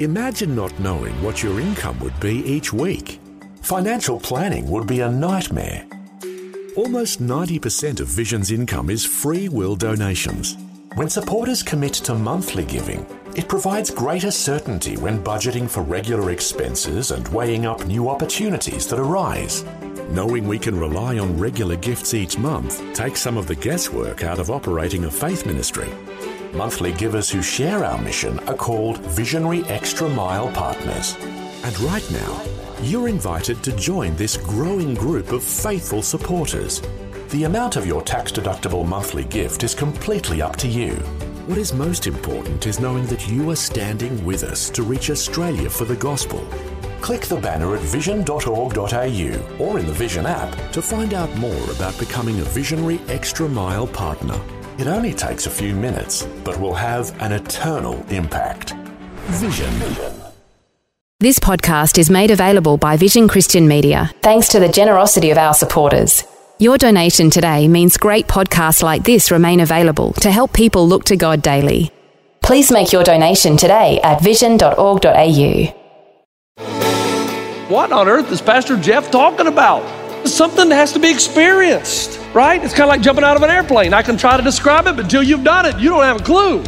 Imagine not knowing what your income would be each week. Financial planning would be a nightmare. Almost 90% of Vision's income is free will donations. When supporters commit to monthly giving, it provides greater certainty when budgeting for regular expenses and weighing up new opportunities that arise. Knowing we can rely on regular gifts each month takes some of the guesswork out of operating a faith ministry. Monthly givers who share our mission are called Visionary Extra Mile Partners. And right now, you're invited to join this growing group of faithful supporters. The amount of your tax deductible monthly gift is completely up to you. What is most important is knowing that you are standing with us to reach Australia for the gospel. Click the banner at vision.org.au or in the Vision app to find out more about becoming a Visionary Extra Mile partner. It only takes a few minutes, but will have an eternal impact. Vision. This podcast is made available by Vision Christian Media thanks to the generosity of our supporters. Your donation today means great podcasts like this remain available to help people look to God daily. Please make your donation today at vision.org.au. What on earth is Pastor Jeff talking about? Something that has to be experienced, right? It's kind of like jumping out of an airplane. I can try to describe it, but until you've done it, you don't have a clue.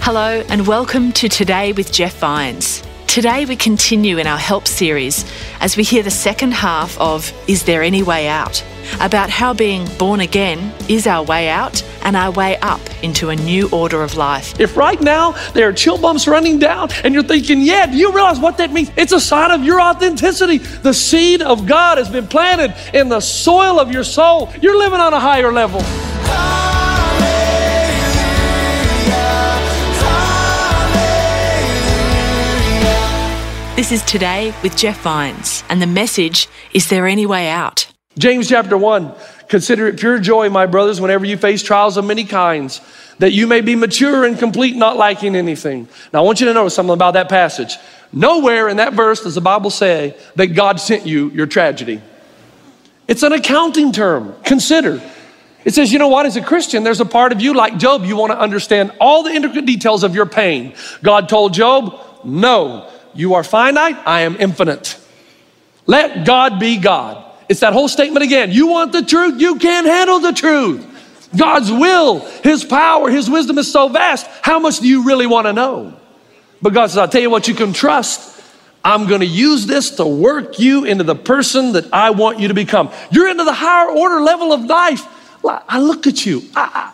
Hello, and welcome to Today with Jeff Vines. Today, we continue in our Help series as we hear the second half of Is There Any Way Out? about how being born again is our way out and our way up into a new order of life. If right now there are chill bumps running down and you're thinking, yeah, do you realize what that means? It's a sign of your authenticity. The seed of God has been planted in the soil of your soul. You're living on a higher level. This is Today with Jeff Vines, and the message is there any way out? James chapter 1 Consider it pure joy, my brothers, whenever you face trials of many kinds, that you may be mature and complete, not lacking anything. Now, I want you to notice something about that passage. Nowhere in that verse does the Bible say that God sent you your tragedy. It's an accounting term. Consider. It says, you know what, as a Christian, there's a part of you like Job, you want to understand all the intricate details of your pain. God told Job, no, you are finite, I am infinite. Let God be God. It's that whole statement again. You want the truth, you can't handle the truth. God's will, His power, His wisdom is so vast. How much do you really want to know? But God says, I'll tell you what you can trust. I'm going to use this to work you into the person that I want you to become. You're into the higher order level of life. I look at you. I,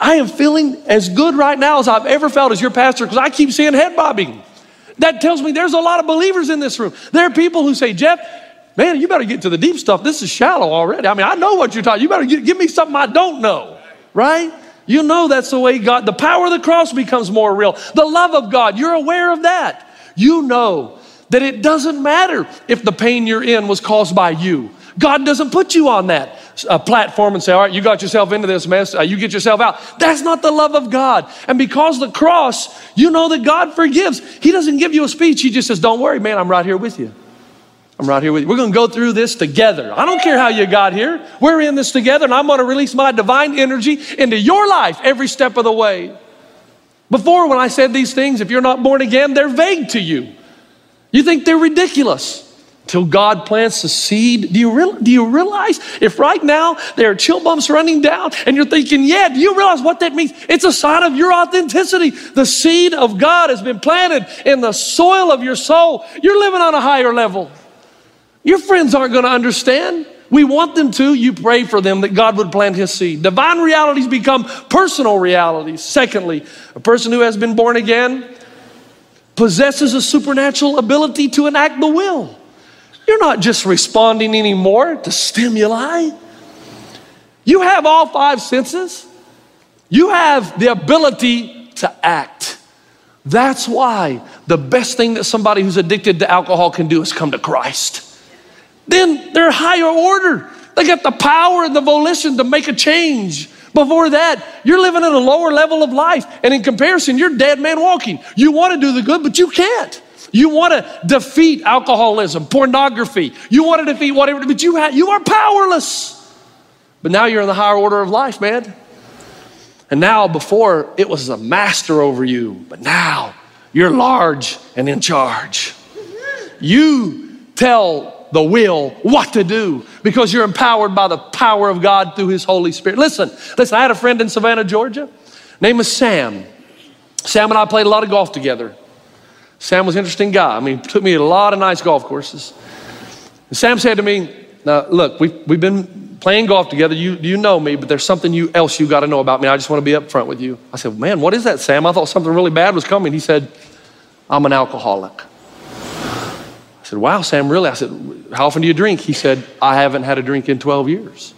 I, I am feeling as good right now as I've ever felt as your pastor because I keep seeing head bobbing. That tells me there's a lot of believers in this room. There are people who say, Jeff, man, you better get to the deep stuff. This is shallow already. I mean, I know what you're talking. You better get, give me something I don't know, right? You know that's the way God, the power of the cross becomes more real. The love of God, you're aware of that. You know that it doesn't matter if the pain you're in was caused by you. God doesn't put you on that uh, platform and say, All right, you got yourself into this mess, uh, you get yourself out. That's not the love of God. And because the cross, you know that God forgives. He doesn't give you a speech, He just says, Don't worry, man, I'm right here with you. I'm right here with you. We're going to go through this together. I don't care how you got here. We're in this together, and I'm going to release my divine energy into your life every step of the way. Before, when I said these things, if you're not born again, they're vague to you. You think they're ridiculous till God plants the seed. Do you, real, do you realize if right now there are chill bumps running down and you're thinking, yeah, do you realize what that means? It's a sign of your authenticity. The seed of God has been planted in the soil of your soul. You're living on a higher level. Your friends aren't going to understand. We want them to. You pray for them that God would plant his seed. Divine realities become personal realities. Secondly, a person who has been born again possesses a supernatural ability to enact the will. You're not just responding anymore to stimuli. You have all five senses. You have the ability to act. That's why the best thing that somebody who's addicted to alcohol can do is come to Christ. Then they're higher order. They got the power and the volition to make a change. Before that, you're living at a lower level of life. And in comparison, you're dead man walking. You want to do the good, but you can't. You want to defeat alcoholism, pornography. You want to defeat whatever, but you, you are powerless. But now you're in the higher order of life, man. And now, before it was a master over you, but now you're large and in charge. You tell the will what to do because you're empowered by the power of God through His Holy Spirit. Listen, listen, I had a friend in Savannah, Georgia. Name was Sam. Sam and I played a lot of golf together. Sam was an interesting guy. I mean, took me to a lot of nice golf courses. And Sam said to me, Now, look, we've, we've been playing golf together. You, you know me, but there's something you, else you got to know about me. I just want to be upfront with you. I said, Man, what is that, Sam? I thought something really bad was coming. He said, I'm an alcoholic. I said, Wow, Sam, really? I said, How often do you drink? He said, I haven't had a drink in 12 years,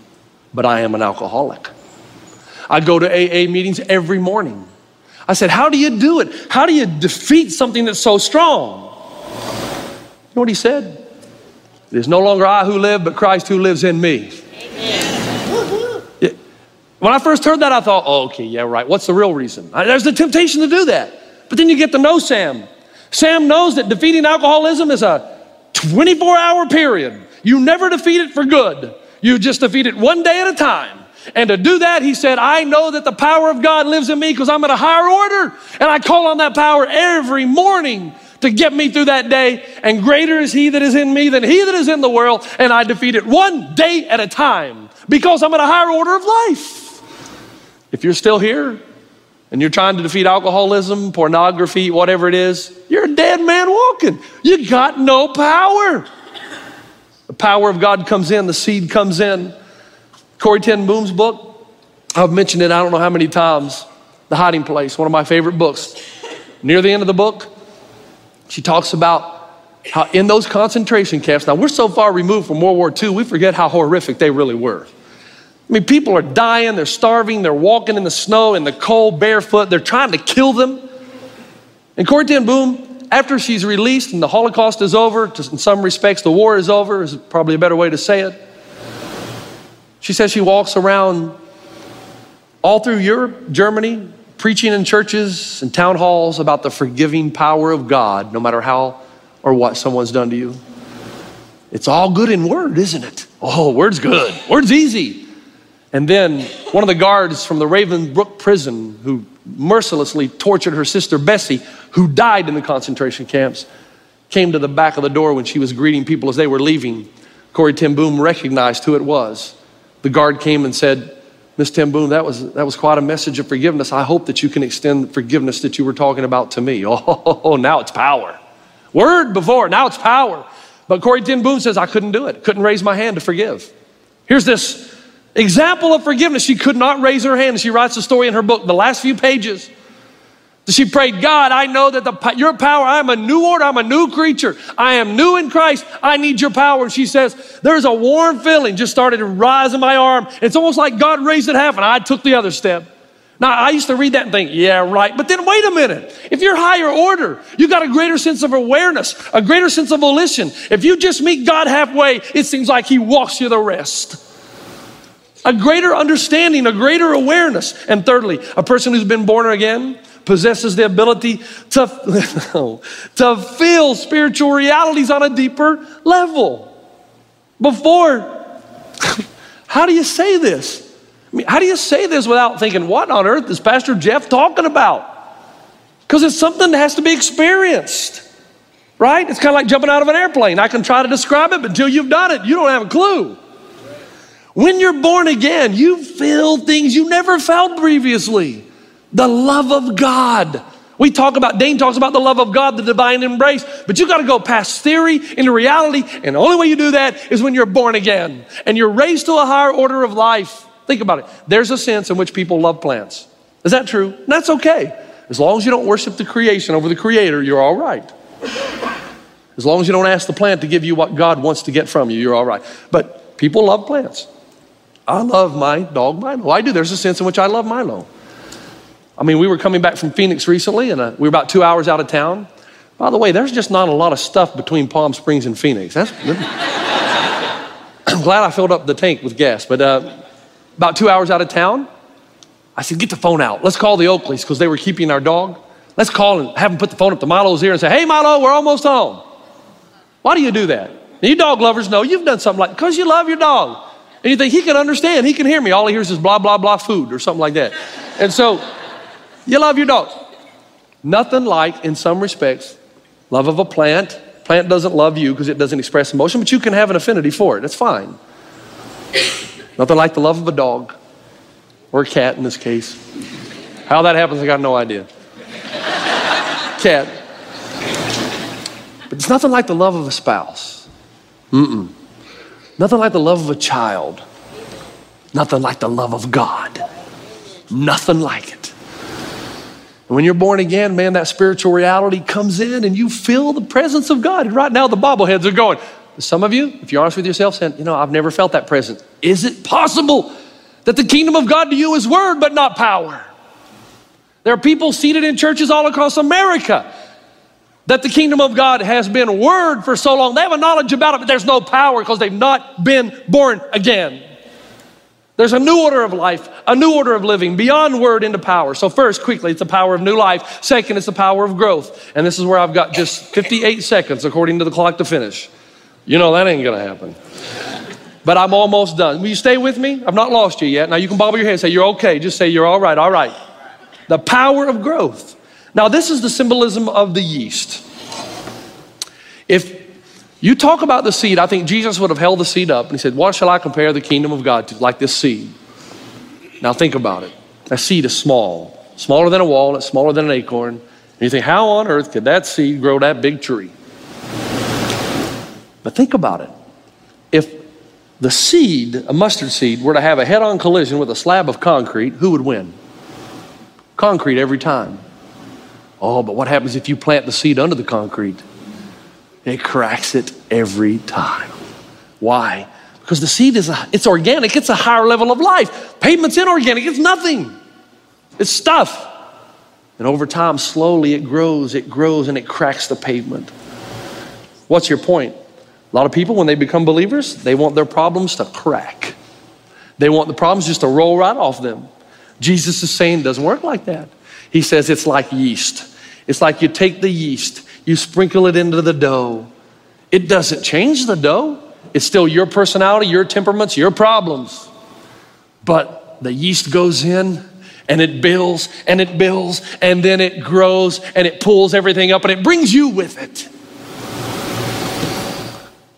but I am an alcoholic. I go to AA meetings every morning. I said, How do you do it? How do you defeat something that's so strong? You know what he said? It is no longer I who live, but Christ who lives in me. Amen. When I first heard that, I thought, oh, okay, yeah, right. What's the real reason? There's the temptation to do that. But then you get to know Sam. Sam knows that defeating alcoholism is a 24 hour period. You never defeat it for good, you just defeat it one day at a time. And to do that, he said, I know that the power of God lives in me because I'm at a higher order. And I call on that power every morning to get me through that day. And greater is he that is in me than he that is in the world. And I defeat it one day at a time because I'm at a higher order of life. If you're still here and you're trying to defeat alcoholism, pornography, whatever it is, you're a dead man walking. You got no power. The power of God comes in, the seed comes in. Corrie ten Boom's book, I've mentioned it I don't know how many times. The Hiding Place, one of my favorite books. Near the end of the book, she talks about how in those concentration camps, now we're so far removed from World War II, we forget how horrific they really were. I mean, people are dying, they're starving, they're walking in the snow, in the cold, barefoot, they're trying to kill them. And Corrie ten Boom, after she's released and the Holocaust is over, in some respects, the war is over, is probably a better way to say it. She says she walks around all through Europe, Germany, preaching in churches and town halls about the forgiving power of God, no matter how or what someone's done to you. It's all good in word, isn't it? Oh, word's good. Word's easy. And then one of the guards from the Ravensbrück prison who mercilessly tortured her sister Betsie, who died in the concentration camps, came to the back of the door when she was greeting people as they were leaving. Corrie ten Boom recognized who it was the guard came and said, Miss ten Boom, that was, that was quite a message of forgiveness. I hope that you can extend the forgiveness that you were talking about to me. Oh, now it's power. Word before, now it's power. But Corrie ten Boom says, I couldn't do it. Couldn't raise my hand to forgive. Here's this example of forgiveness. She could not raise her hand. She writes the story in her book, the last few pages. She prayed, God, I know that the, your power, I'm a new order, I'm a new creature. I am new in Christ. I need your power. And she says, There's a warm feeling just started to rise in my arm. It's almost like God raised it half, and I took the other step. Now, I used to read that and think, yeah, right. But then wait a minute. If you're higher order, you got a greater sense of awareness, a greater sense of volition. If you just meet God halfway, it seems like He walks you the rest. A greater understanding, a greater awareness. And thirdly, a person who's been born again possesses the ability to, to feel spiritual realities on a deeper level. Before, how do you say this? I mean, how do you say this without thinking, what on earth is Pastor Jeff talking about? Because it's something that has to be experienced, right? It's kind of like jumping out of an airplane. I can try to describe it, but until you've done it, you don't have a clue. When you're born again, you feel things you never felt previously the love of God. We talk about, Dane talks about the love of God, the divine embrace, but you got to go past theory into reality. And the only way you do that is when you're born again and you're raised to a higher order of life. Think about it. There's a sense in which people love plants. Is that true? And that's okay. As long as you don't worship the creation over the creator, you're all right. As long as you don't ask the plant to give you what God wants to get from you, you're all right. But people love plants. I love my dog Milo. I do. There's a sense in which I love Milo. I mean, we were coming back from Phoenix recently, and uh, we were about two hours out of town. By the way, there's just not a lot of stuff between Palm Springs and Phoenix. That's, I'm glad I filled up the tank with gas, but uh, about two hours out of town, I said, get the phone out. Let's call the Oakleys because they were keeping our dog. Let's call and have them put the phone up to Milo's ear and say, hey, Milo, we're almost home. Why do you do that? Now, you dog lovers know you've done something like because you love your dog. And you think he can understand, he can hear me. All he hears is blah, blah, blah food or something like that. And so you love your dogs. Nothing like, in some respects, love of a plant. Plant doesn't love you because it doesn't express emotion, but you can have an affinity for it. That's fine. Nothing like the love of a dog or a cat in this case. How that happens, I got no idea. cat. But it's nothing like the love of a spouse. Mm-mm. Nothing like the love of a child. Nothing like the love of God. Nothing like it. When you're born again, man, that spiritual reality comes in and you feel the presence of God. And right now, the bobbleheads are going. Some of you, if you're honest with yourself, saying, you know, I've never felt that presence. Is it possible that the kingdom of God to you is word, but not power? There are people seated in churches all across America that the kingdom of God has been word for so long. They have a knowledge about it, but there's no power because they've not been born again. There's a new order of life, a new order of living, beyond word into power. So, first, quickly, it's the power of new life. Second, it's the power of growth. And this is where I've got just 58 seconds, according to the clock, to finish. You know that ain't gonna happen. But I'm almost done. Will you stay with me? I've not lost you yet. Now you can bob your head and say, You're okay. Just say, You're all right, all right. The power of growth. Now, this is the symbolism of the yeast. If you talk about the seed, I think Jesus would have held the seed up and he said, What shall I compare the kingdom of God to? Like this seed. Now, think about it. That seed is small, smaller than a walnut, smaller than an acorn. And you think, How on earth could that seed grow that big tree? But think about it. If the seed, a mustard seed, were to have a head on collision with a slab of concrete, who would win? Concrete every time. Oh, but what happens if you plant the seed under the concrete? It cracks it every time. Why? Because the seed is a, it's organic, it's a higher level of life. Pavement's inorganic, it's nothing. It's stuff. And over time, slowly it grows, it grows, and it cracks the pavement. What's your point? A lot of people, when they become believers, they want their problems to crack. They want the problems just to roll right off them. Jesus is saying it doesn't work like that. He says it's like yeast. It's like you take the yeast, you sprinkle it into the dough. It doesn't change the dough. It's still your personality, your temperaments, your problems. But the yeast goes in and it builds and it builds and then it grows and it pulls everything up and it brings you with it.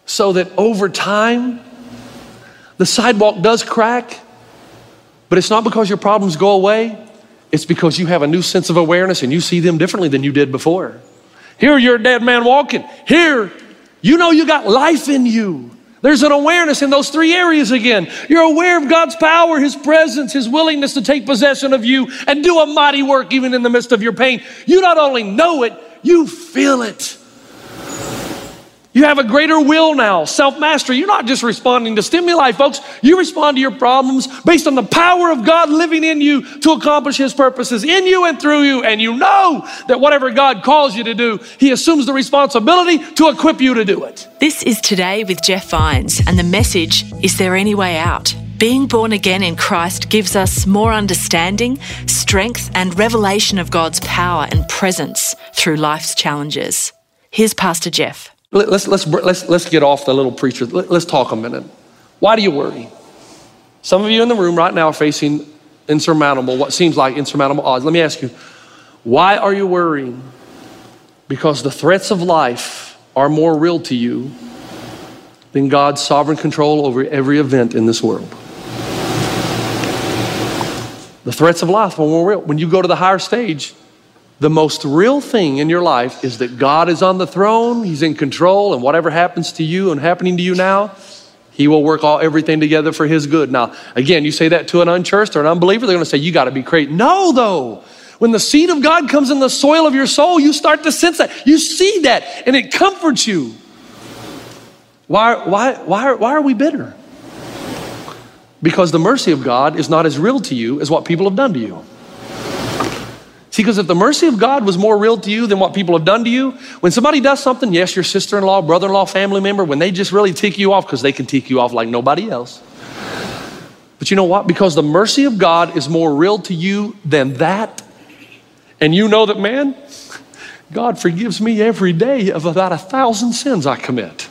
So that over time, the sidewalk does crack, but it's not because your problems go away. It's because you have a new sense of awareness and you see them differently than you did before. Here, you're a dead man walking. Here, you know you got life in you. There's an awareness in those three areas again. You're aware of God's power, His presence, His willingness to take possession of you and do a mighty work even in the midst of your pain. You not only know it, you feel it. You have a greater will now, self mastery. You're not just responding to stimuli, folks. You respond to your problems based on the power of God living in you to accomplish His purposes in you and through you. And you know that whatever God calls you to do, He assumes the responsibility to equip you to do it. This is Today with Jeff Vines, and the message is there any way out? Being born again in Christ gives us more understanding, strength, and revelation of God's power and presence through life's challenges. Here's Pastor Jeff. Let's, let's, let's, let's get off the little preacher. Let's talk a minute. Why do you worry? Some of you in the room right now are facing insurmountable, what seems like insurmountable odds. Let me ask you, why are you worrying? Because the threats of life are more real to you than God's sovereign control over every event in this world. The threats of life are more real. When you go to the higher stage, the most real thing in your life is that God is on the throne, He's in control, and whatever happens to you and happening to you now, He will work all everything together for His good. Now, again, you say that to an unchurched or an unbeliever, they're going to say, You got to be crazy. No, though. When the seed of God comes in the soil of your soul, you start to sense that. You see that, and it comforts you. Why, why, why, why are we bitter? Because the mercy of God is not as real to you as what people have done to you. See, because if the mercy of God was more real to you than what people have done to you, when somebody does something, yes, your sister in law, brother in law, family member, when they just really tick you off because they can tick you off like nobody else. But you know what? Because the mercy of God is more real to you than that, and you know that, man, God forgives me every day of about a thousand sins I commit.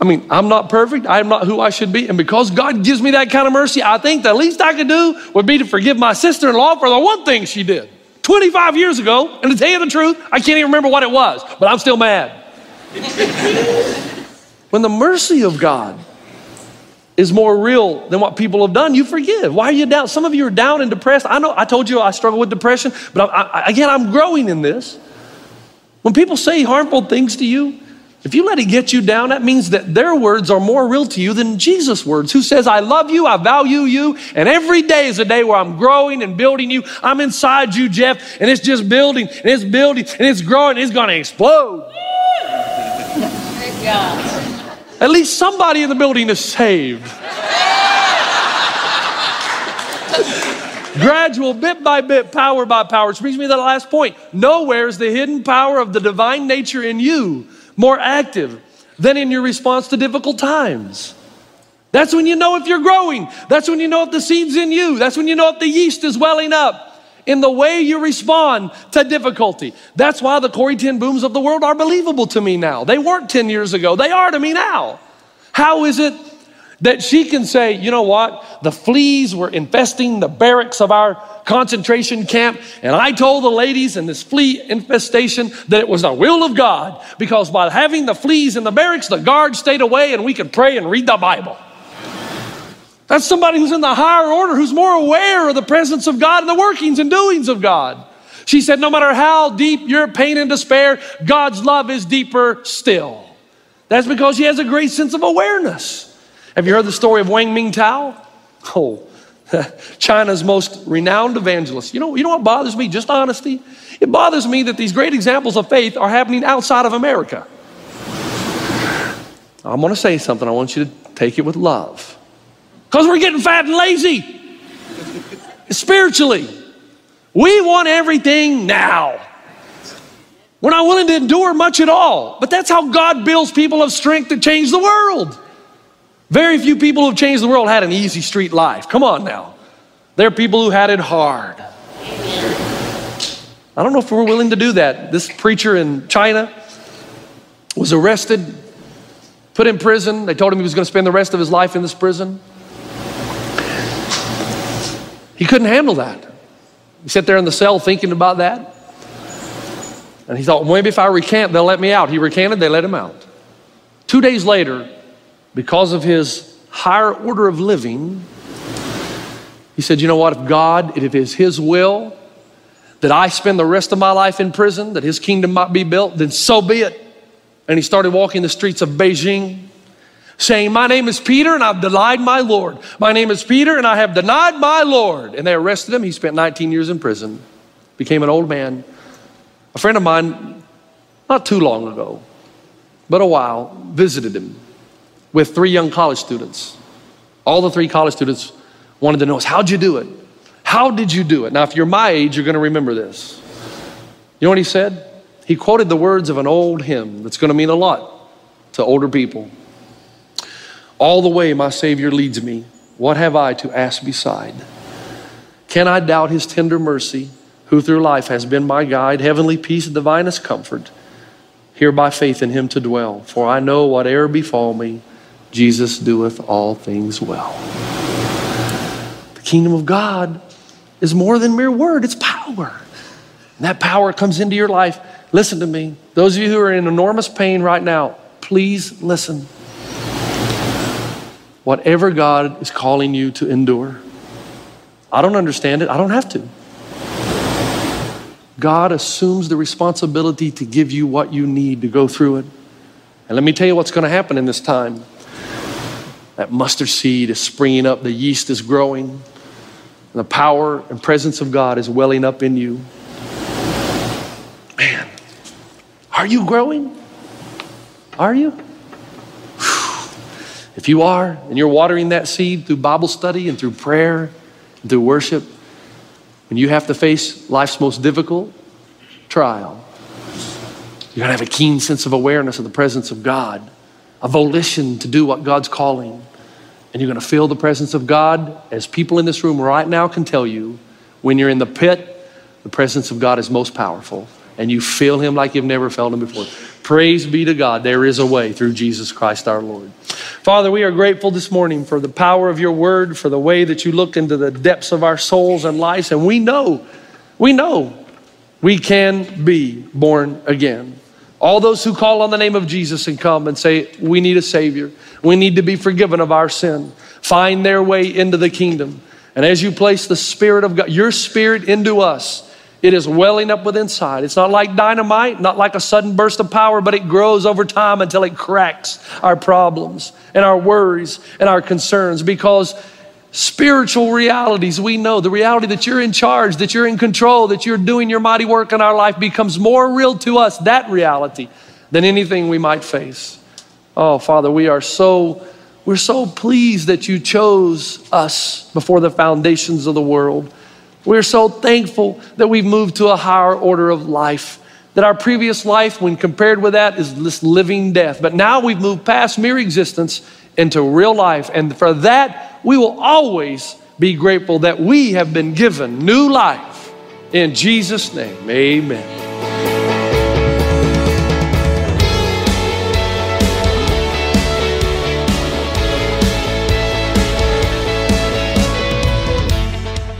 I mean, I'm not perfect. I'm not who I should be. And because God gives me that kind of mercy, I think the least I could do would be to forgive my sister in law for the one thing she did 25 years ago. And to tell you the truth, I can't even remember what it was, but I'm still mad. when the mercy of God is more real than what people have done, you forgive. Why are you down? Some of you are down and depressed. I know I told you I struggle with depression, but I, I, again, I'm growing in this. When people say harmful things to you, if you let it get you down, that means that their words are more real to you than Jesus' words, who says, I love you, I value you, and every day is a day where I'm growing and building you. I'm inside you, Jeff, and it's just building, and it's building, and it's growing, and it's gonna explode. At least somebody in the building is saved. Gradual, bit by bit, power by power. Which brings me to the last point. Nowhere is the hidden power of the divine nature in you more active than in your response to difficult times. That's when you know if you're growing. That's when you know if the seed's in you. That's when you know if the yeast is welling up in the way you respond to difficulty. That's why the Corrie ten Booms of the world are believable to me now. They weren't 10 years ago, they are to me now. How is it that she can say, you know what, the fleas were infesting the barracks of our concentration camp, and I told the ladies in this flea infestation that it was the will of God because by having the fleas in the barracks, the guards stayed away and we could pray and read the Bible. That's somebody who's in the higher order, who's more aware of the presence of God and the workings and doings of God. She said, No matter how deep your pain and despair, God's love is deeper still. That's because she has a great sense of awareness. Have you heard the story of Wang Mingtao? Oh, China's most renowned evangelist. You know, you know what bothers me? Just honesty. It bothers me that these great examples of faith are happening outside of America. I'm going to say something. I want you to take it with love. Because we're getting fat and lazy. Spiritually, we want everything now. We're not willing to endure much at all. But that's how God builds people of strength to change the world. Very few people who've changed the world had an easy street life. Come on now. There are people who had it hard. I don't know if we're willing to do that. This preacher in China was arrested, put in prison. They told him he was going to spend the rest of his life in this prison. He couldn't handle that. He sat there in the cell thinking about that. And he thought, maybe if I recant, they'll let me out. He recanted, they let him out. Two days later, because of his higher order of living, he said, You know what? If God, if it is His will that I spend the rest of my life in prison, that His kingdom might be built, then so be it. And he started walking the streets of Beijing, saying, My name is Peter, and I've denied my Lord. My name is Peter, and I have denied my Lord. And they arrested him. He spent 19 years in prison, became an old man. A friend of mine, not too long ago, but a while, visited him with three young college students. All the three college students wanted to know us, how'd you do it? How did you do it? Now, if you're my age, you're going to remember this. You know what he said? He quoted the words of an old hymn that's going to mean a lot to older people. All the way my Savior leads me, what have I to ask beside? Can I doubt his tender mercy, who through life has been my guide, heavenly peace, divinest comfort, here by faith in him to dwell? For I know whate'er befall me, Jesus doeth all things well. The kingdom of God is more than mere word, it's power. And that power comes into your life. Listen to me. Those of you who are in enormous pain right now, please listen. Whatever God is calling you to endure, I don't understand it, I don't have to. God assumes the responsibility to give you what you need to go through it. And let me tell you what's going to happen in this time. That mustard seed is springing up, the yeast is growing, and the power and presence of God is welling up in you. Man, are you growing? Are you? If you are, and you're watering that seed through Bible study and through prayer and through worship, when you have to face life's most difficult trial, you're going to have a keen sense of awareness of the presence of God, a volition to do what God's calling. And you're going to feel the presence of God, as people in this room right now can tell you. When you're in the pit, the presence of God is most powerful, and you feel Him like you've never felt Him before. Praise be to God. There is a way through Jesus Christ our Lord. Father, we are grateful this morning for the power of your word, for the way that you look into the depths of our souls and lives. And we know, we know we can be born again. All those who call on the name of Jesus and come and say, We need a Savior, we need to be forgiven of our sin, find their way into the kingdom. And as you place the Spirit of God, your Spirit into us, it is welling up within inside. It's not like dynamite, not like a sudden burst of power, but it grows over time until it cracks our problems and our worries and our concerns because spiritual realities we know the reality that you're in charge that you're in control that you're doing your mighty work in our life becomes more real to us that reality than anything we might face oh father we are so we're so pleased that you chose us before the foundations of the world we're so thankful that we've moved to a higher order of life. That our previous life, when compared with that, is this living death. But now we've moved past mere existence into real life. And for that, we will always be grateful that we have been given new life. In Jesus' name, amen.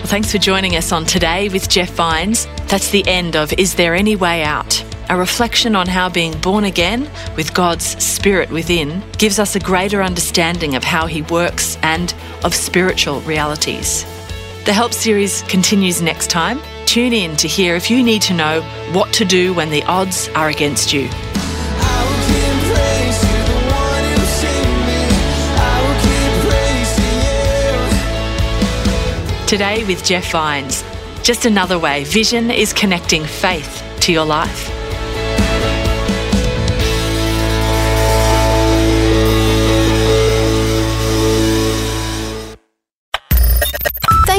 Thanks for joining us on Today with Jeff Vines. That's the end of Is There Any Way Out? A reflection on how being born again with God's Spirit within gives us a greater understanding of how He works and of spiritual realities. The Help series continues next time. Tune in to hear if you need to know what to do when the odds are against you. Today with Jeff Vines. Just another way Vision is connecting faith to your life.